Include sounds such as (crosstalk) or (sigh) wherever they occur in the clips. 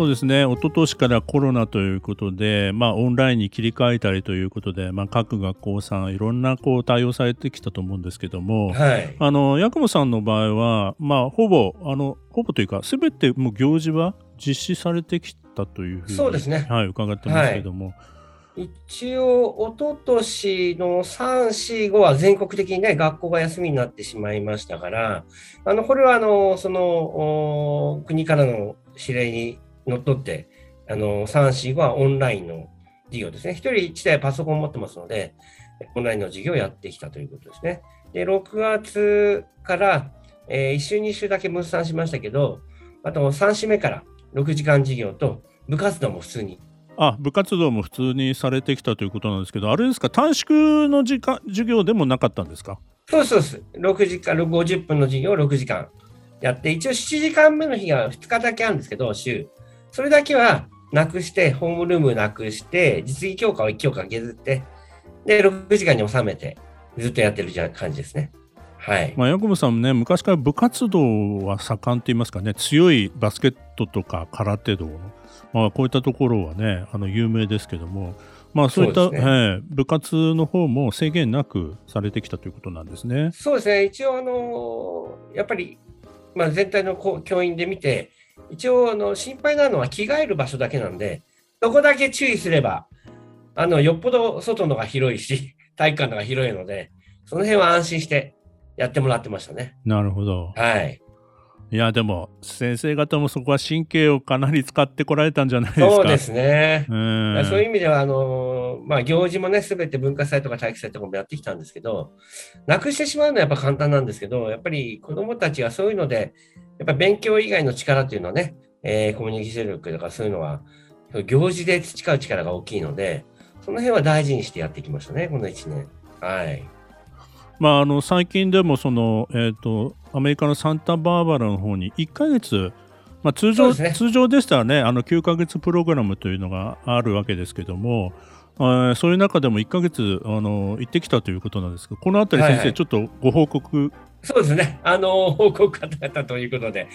そうですね、一昨年からコロナということで、まあ、オンラインに切り替えたりということで、まあ、各学校さん、いろんなこう対応されてきたと思うんですけども、はい、あの八雲さんの場合は、まあ、ほぼあの、ほぼというか、すべてもう行事は実施されてきたというふうにそうですね、はい、伺ってますけども。はい。一応、一昨年の3、4、5は全国的にね、学校が休みになってしまいましたから、あの、これは、あの、その、国からの指令にのっとって、あの、3、4、5はオンラインの授業ですね。一人一台パソコンを持ってますので、オンラインの授業をやってきたということですね。で、6月から、えー、1週、2週だけ分散しましたけど、あと3週目から6時間授業と部活動も普通にあ部活動も普通にされてきたということなんですけど、あれですか、短縮の時間授業でもなかったんですか？そうそうです。6時間、50分の授業を6時間やって、一応7時間目の日が2日だけあるんですけど、週。それだけはなくして、ホームルームなくして、実技強化を1教科削って、で、6時間に収めて、ずっとやってるじゃ感じですね。はい。まあ、ヤコブさんもね、昔から部活動は盛んって言いますかね、強いバスケットとか空手道、まあ、こういったところはね、あの有名ですけども、まあ、そういった、ね、えー、部活の方も制限なくされてきたということなんですね。そうですね、一応、あのやっぱり、まあ、全体の教員で見て、一応あの心配なのは着替える場所だけなんで、どこだけ注意すれば、あのよっぽど外のが広いし、(laughs) 体育館のが広いので、その辺は安心してやってもらってましたね。なるほど。はい。いや、でも、先生方もそこは神経をかなり使ってこられたんじゃないですか。そうですね。うん、そういう意味では、あの、まあ、行事もね、すべて文化祭とか体育祭とかもやってきたんですけど、なくしてしまうのはやっぱ簡単なんですけど、やっぱり子供たちはそういうので、やっぱ勉強以外の力っていうのはね、えー、コミュニケーション力とかそういうのは、行事で培う力が大きいので、その辺は大事にしてやってきましたね、この1年。はい。まあ、あの最近でもその、えーと、アメリカのサンタバーバラの方に1ヶ月、まあ、通常、ね、通常でしたらねあの9ヶ月プログラムというのがあるわけですけども、あそういう中でも1ヶ月あの行ってきたということなんですがこのあたり先生、はい。はい、ちょっとご報告。そうですね。あの報告方々ということで。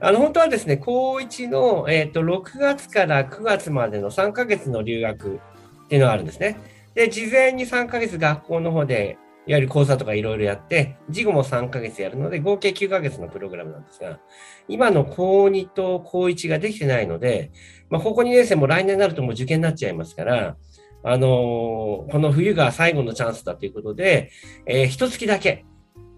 あの本当はですね高1の、えーと、6月から9月までの3ヶ月の留学っていうのがあるんですね。で事前に3ヶ月学校の方でいわゆる講座とかいろいろやって、事後も3ヶ月やるので、合計9ヶ月のプログラムなんですが、今の高2と高1ができてないので、まあ、高校2年生も来年になるともう受験になっちゃいますから、あのー、この冬が最後のチャンスだということで、えー、一月だけ、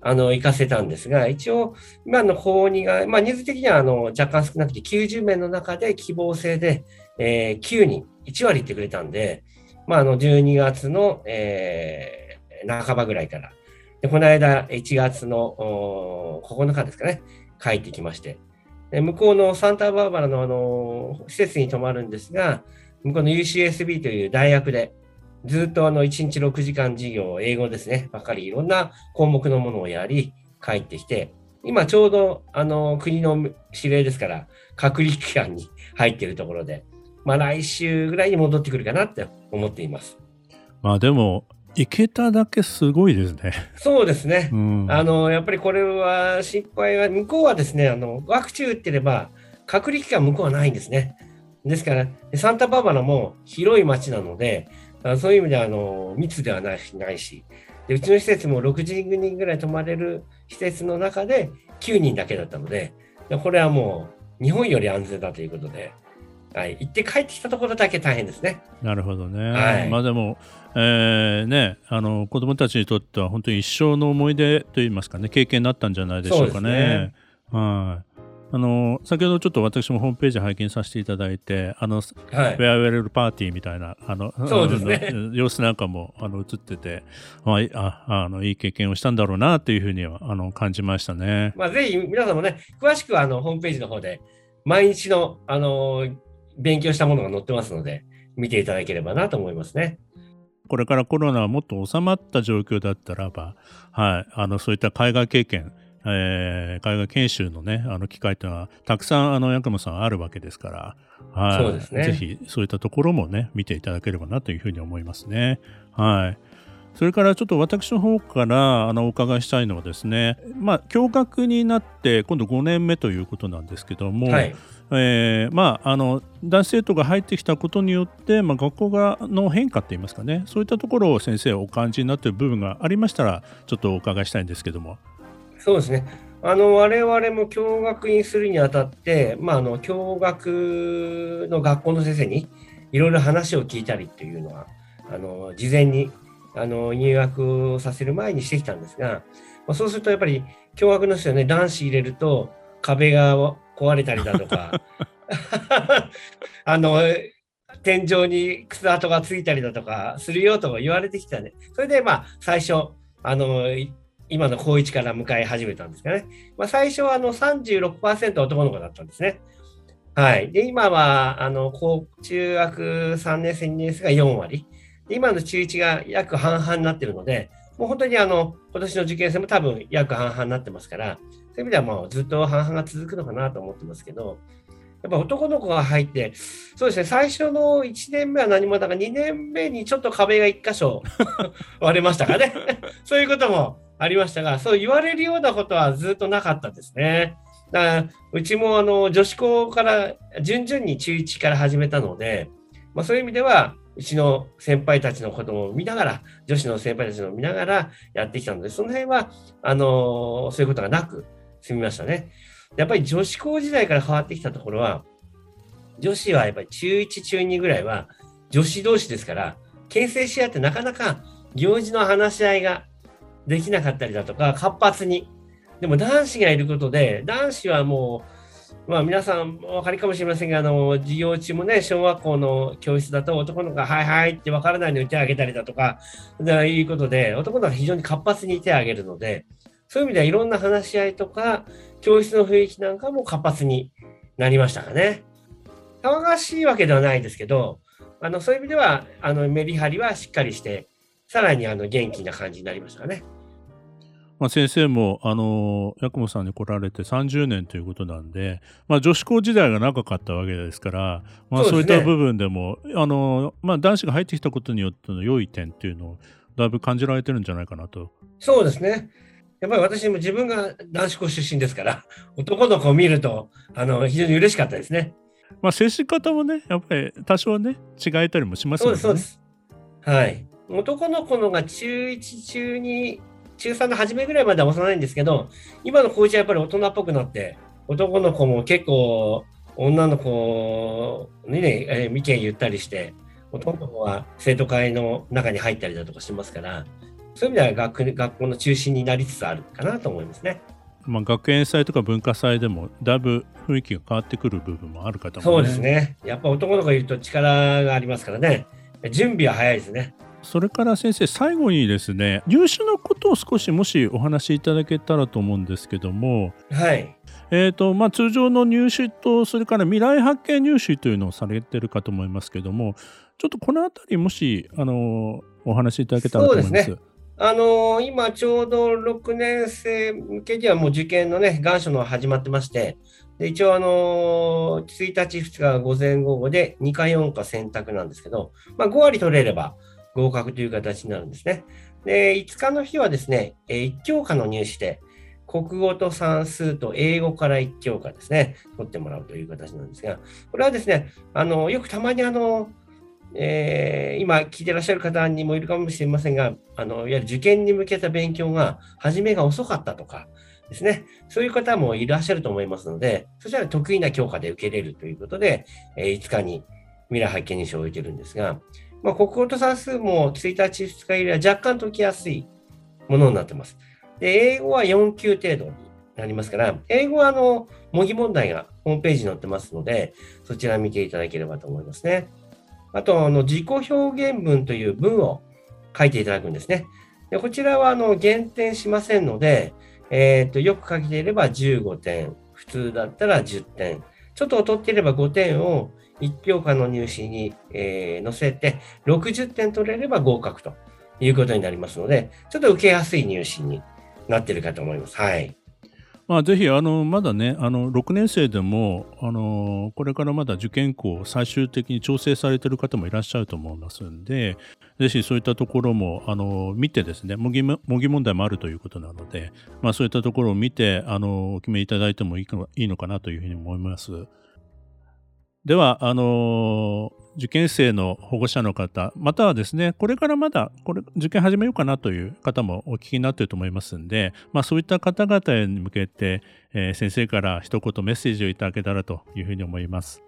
あの、行かせたんですが、一応、今の高2が、まあ、人数的には、あの、若干少なくて90名の中で希望制で、えー、9人、1割行ってくれたんで、まあ、あの、12月の、えー、半ばぐらいから。でこの間、1月の9日ですかね、帰ってきまして。で向こうのサンタバーバラのあの施設に泊まるんですが、向こうの UCSB という大学で、ずっとあの1日6時間授業、英語ですね、ばかりいろんな項目のものをやり、帰ってきて、今ちょうどあの国の指令ですから、隔離期間に (laughs) 入っているところで、まあ、来週ぐらいに戻ってくるかなって思っています。まあでも、行けただけすごいですね。そうですね。うん、あのやっぱりこれは失敗は向こうはですねあのワクチン打ってれば隔離期間向こうはないんですね。ですからサンタバーバラも広い町なのでそういう意味ではあの密ではないないしでうちの施設も60人ぐらい泊まれる施設の中で9人だけだったのでこれはもう日本より安全だということで。はい、行って帰ってきたところだけ大変ですね。なるほどね。はい、まあでも、えー、ね、あの子供たちにとっては本当に一生の思い出といいますかね、経験になったんじゃないでしょうかね。ねはい。あの先ほどちょっと私もホームページ拝見させていただいて、あの、はい、フェアウェルパーティーみたいな、あの、そうですね。様子なんかも、あの、映ってて、まあ、ああの、いい経験をしたんだろうな、というふうには、あの、感じましたね。まあ、ぜひ皆さんもね、詳しくは、あの、ホームページの方で、毎日の、あの勉強したものが載ってますので、見ていただければなと思いますね。これからコロナはもっと収まった状況だったらば、はい、あのそういった海外経験、えー、海外研修のね、あの機会というのは、たくさん、あの、ヤクモさんあるわけですから、はい。そうですね。ぜひ、そういったところもね、見ていただければなというふうに思いますね。はい。それからちょっと私の方からあのお伺いしたいのはですね、まあ、共学になって今度5年目ということなんですけども、はい、えー、まあ、あの男子生徒が入ってきたことによって、まあ、学校がの変化っていいますかね。そういったところを先生お感じになっている部分がありましたらちょっとお伺いしたいんですけども。そうですね。あの我々も共学にするにあたって、まあ、あの共学の学校の先生にいろいろ話を聞いたりっていうのはあの事前にあの入学をさせる前にしてきたんですが、まあ、そうするとやっぱり共学の人はね男子入れると壁が壊れたりだとか (laughs) (laughs) あの天井に靴跡がついたりだとかするよと言われてきたねそれでまあ最初あの今の高1から迎え始めたんですかね、まあ、最初はあの36%男の子だったんですね。はい、で今はあの高中学3年生、2年生が4割。今の中1が約半々になってるので、もう本当にあの今年の受験生も多分約半々になってますから、そういう意味ではもうずっと半々が続くのかなと思ってますけど、やっぱ男の子が入って、そうですね、最初の1年目は何もだから2年目にちょっと壁が1箇所 (laughs) 割れましたかね。そういうこともありましたが、そう言われるようなことはずっとなかったですね。だからうちもあの女子校から順々に中1から始めたので、まあ、そういう意味ではうちの先輩たちのことも見ながら、女子の先輩たちの見ながらやってきたので、その辺は、あのそういうことがなく済みましたね。やっぱり女子校時代から変わってきたところは、女子はやっぱり中1、中2ぐらいは女子同士ですから、牽制し合ってなかなか行事の話し合いができなかったりだとか、活発に。でも男子がいることで、男子はもう、まあ、皆さんお分かりかもしれませんが、あの授業中もね、小学校の教室だと男の子がはいはいって分からないのに手を挙げたりだとか、いうことで、男の子が非常に活発に手を挙げるので、そういう意味ではいろんな話し合いとか、教室の雰囲気なんかも活発になりましたかね。騒がしいわけではないですけど、あのそういう意味ではあのメリハリはしっかりして、さらにあの元気な感じになりましたかね。まあ、先生も、あの、八雲さんに来られて30年ということなんで、まあ、女子校時代が長かったわけですから、まあ、そういった部分でも、でね、あの、まあ、男子が入ってきたことによっての良い点っていうのを、だいぶ感じられてるんじゃないかなと。そうですね。やっぱり私も自分が男子校出身ですから、男の子を見ると、あの、非常に嬉しかったですね。まあ、接し方もね、やっぱり多少ね、違えたりもしますよね。そうです、そうです。はい。男の子のが中1、中2、中3の初めぐらいまでは幼いんですけど、今の高一はやっぱり大人っぽくなって、男の子も結構、女の子にね、えー、意見言ったりして、ほとんどは生徒会の中に入ったりだとかしますから、そういう意味では学学校の中心になりつつあるかなと思いますね。まあ、学園祭とか文化祭でもだいぶ雰囲気が変わってくる部分もあるかと思います、ね、そうですね。やっぱ男の子いると力がありますからね。準備は早いですね。それから先生最後にですね入試のことを少しもしお話しいただけたらと思うんですけども、はいえーとまあ、通常の入試とそれから未来発見入試というのをされてるかと思いますけどもちょっとこの辺りもしあのお話しいただけたらと思います。あのー、今ちょうど6年生向けにはもう受験のね、願書の始まってまして、で一応、あのー、1日、2日午前午後で2か4か選択なんですけど、まあ、5割取れれば、合格という形になるんですね。で、5日の日はですね、1教科の入試で、国語と算数と英語から1教科ですね、取ってもらうという形なんですが、これはですね、あのよくたまにあの、えー、今聞いてらっしゃる方にもいるかもしれませんが、あのいわゆる受験に向けた勉強が始めが遅かったとかですね、そういう方もいらっしゃると思いますので、そしたら得意な教科で受けれるということで、えー、5日に未来発見入試を置いてるんですが、まあ、国語と算数も1日、2日入りは若干解きやすいものになってます。で、英語は4級程度になりますから、英語はあの模擬問題がホームページに載ってますので、そちら見ていただければと思いますね。あと、あの自己表現文という文を書いていただくんですね。でこちらはあの減点しませんので、えーと、よく書けていれば15点、普通だったら10点、ちょっと劣っていれば5点を1教科の入試に、えー、載せて、60点取れれば合格ということになりますので、ちょっと受けやすい入試になってるかと思います。はい。まあ、ぜひあのまだねあの6年生でもあのこれからまだ受験校最終的に調整されている方もいらっしゃると思いますんでぜひそういったところもあの見てですね模擬模擬問題もあるということなので、まあ、そういったところを見てあのお決めいただいてもいいのかなというふうに思います。ではあの受験生の保護者の方、またはですね、これからまだこれ受験始めようかなという方もお聞きになっていると思いますんで、まあ、そういった方々に向けて、えー、先生から一言メッセージをいただけたらというふうに思います。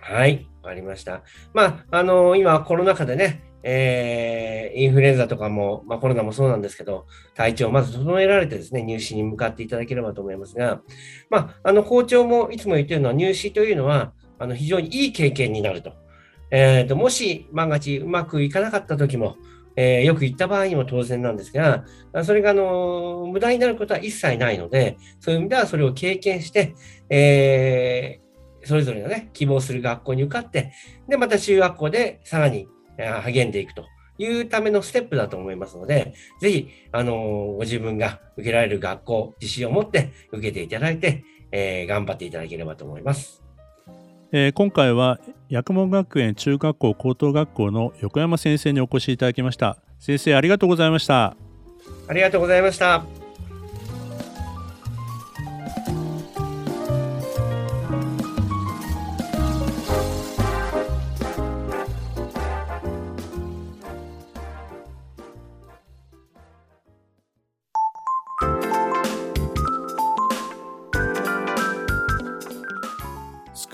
はい、わかりました。まあ、あの、今コロナ禍でね、えー、インフルエンザとかも、まあ、コロナもそうなんですけど、体調をまず整えられてですね、入試に向かっていただければと思いますが、まあ、あの校長もいつも言っているのは、入試というのは、あの非常にいい経験になると。えーと、もし万が一うまくいかなかった時も、えー、よく言った場合にも当然なんですが、それがあの無駄になることは一切ないので、そういう意味ではそれを経験して、えー、それぞれのね、希望する学校に受かって、で、また中学校でさらに励んでいくというためのステップだと思いますので、ぜひ、あのご自分が受けられる学校、自信を持って受けていただいて、えー、頑張っていただければと思います。えー、今回は八雲学園中学校高等学校の横山先生にお越しいただきました。先生ありがとうございました。ありがとうございました。